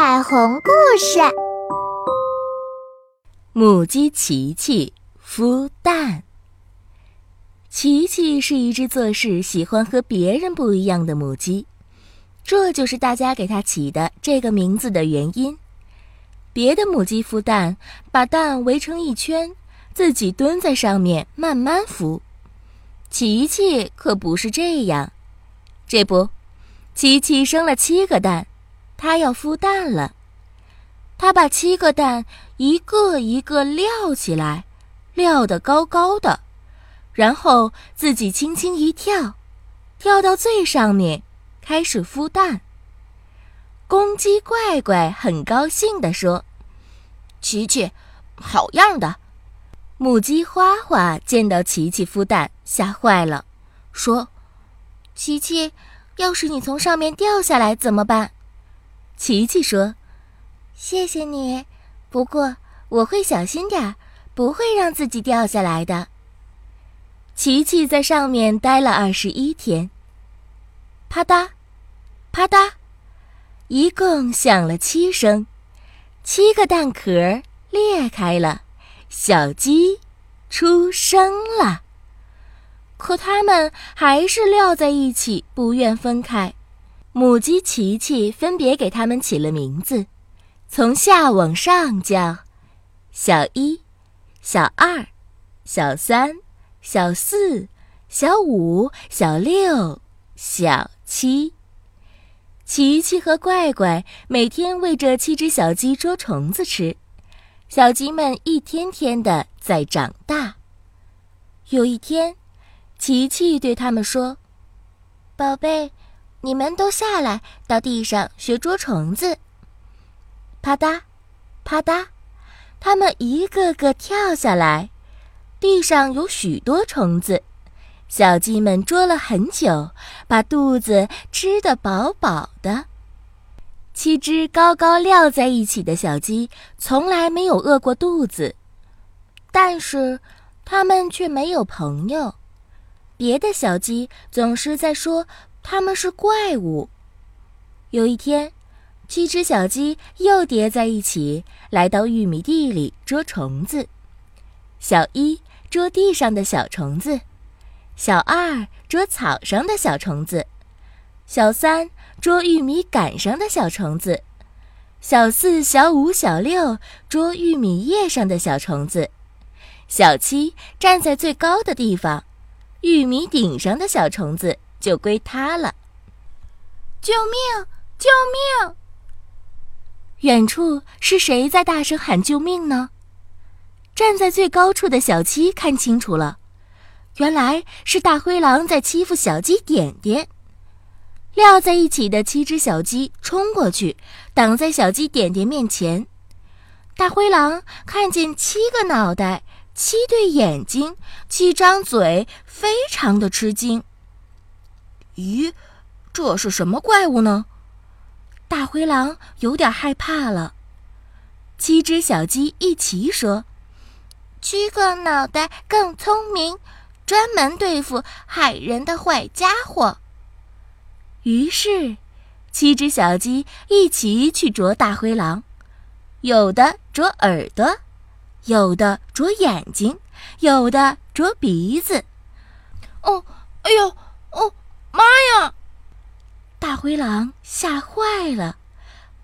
彩虹故事：母鸡琪琪孵蛋。琪琪是一只做事喜欢和别人不一样的母鸡，这就是大家给它起的这个名字的原因。别的母鸡孵蛋，把蛋围成一圈，自己蹲在上面慢慢孵。琪琪可不是这样，这不，琪琪生了七个蛋。它要孵蛋了，它把七个蛋一个一个撂起来，撂得高高的，然后自己轻轻一跳，跳到最上面，开始孵蛋。公鸡怪怪很高兴地说：“琪琪，好样的！”母鸡花花见到琪琪孵蛋，吓坏了，说：“琪琪，要是你从上面掉下来怎么办？”琪琪说：“谢谢你，不过我会小心点儿，不会让自己掉下来的。”琪琪在上面待了二十一天。啪嗒，啪嗒，一共响了七声，七个蛋壳裂开了，小鸡出生了。可它们还是撂在一起，不愿分开。母鸡琪琪分别给它们起了名字，从下往上叫：小一、小二、小三、小四、小五、小六、小七。琪琪和怪怪每天喂这七只小鸡捉虫子吃，小鸡们一天天的在长大。有一天，琪琪对他们说：“宝贝。”你们都下来，到地上学捉虫子。啪嗒，啪嗒，他们一个个跳下来，地上有许多虫子。小鸡们捉了很久，把肚子吃得饱饱的。七只高高撂在一起的小鸡从来没有饿过肚子，但是它们却没有朋友。别的小鸡总是在说。他们是怪物。有一天，七只小鸡又叠在一起，来到玉米地里捉虫子。小一捉地上的小虫子，小二捉草上的小虫子，小三捉玉米杆上的小虫子，小四、小五、小六捉玉米叶上的小虫子，小七站在最高的地方，玉米顶上的小虫子。就归他了。救命！救命！远处是谁在大声喊救命呢？站在最高处的小七看清楚了，原来是大灰狼在欺负小鸡点点。撂在一起的七只小鸡冲过去，挡在小鸡点点面前。大灰狼看见七个脑袋、七对眼睛、七张嘴，非常的吃惊。咦，这是什么怪物呢？大灰狼有点害怕了。七只小鸡一起说：“七个脑袋更聪明，专门对付害人的坏家伙。”于是，七只小鸡一起去啄大灰狼，有的啄耳朵，有的啄眼睛，有的啄鼻子。哦，哎呦，妈呀！大灰狼吓坏了，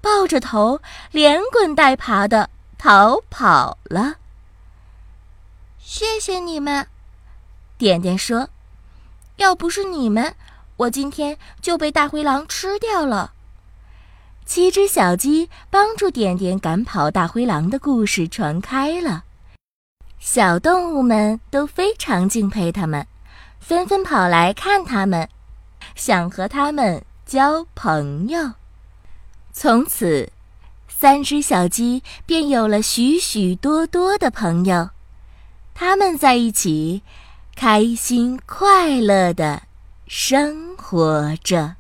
抱着头连滚带爬的逃跑了。谢谢你们，点点说：“要不是你们，我今天就被大灰狼吃掉了。”七只小鸡帮助点点赶跑大灰狼的故事传开了，小动物们都非常敬佩他们，纷纷跑来看他们。想和他们交朋友，从此，三只小鸡便有了许许多多的朋友，他们在一起，开心快乐的生活着。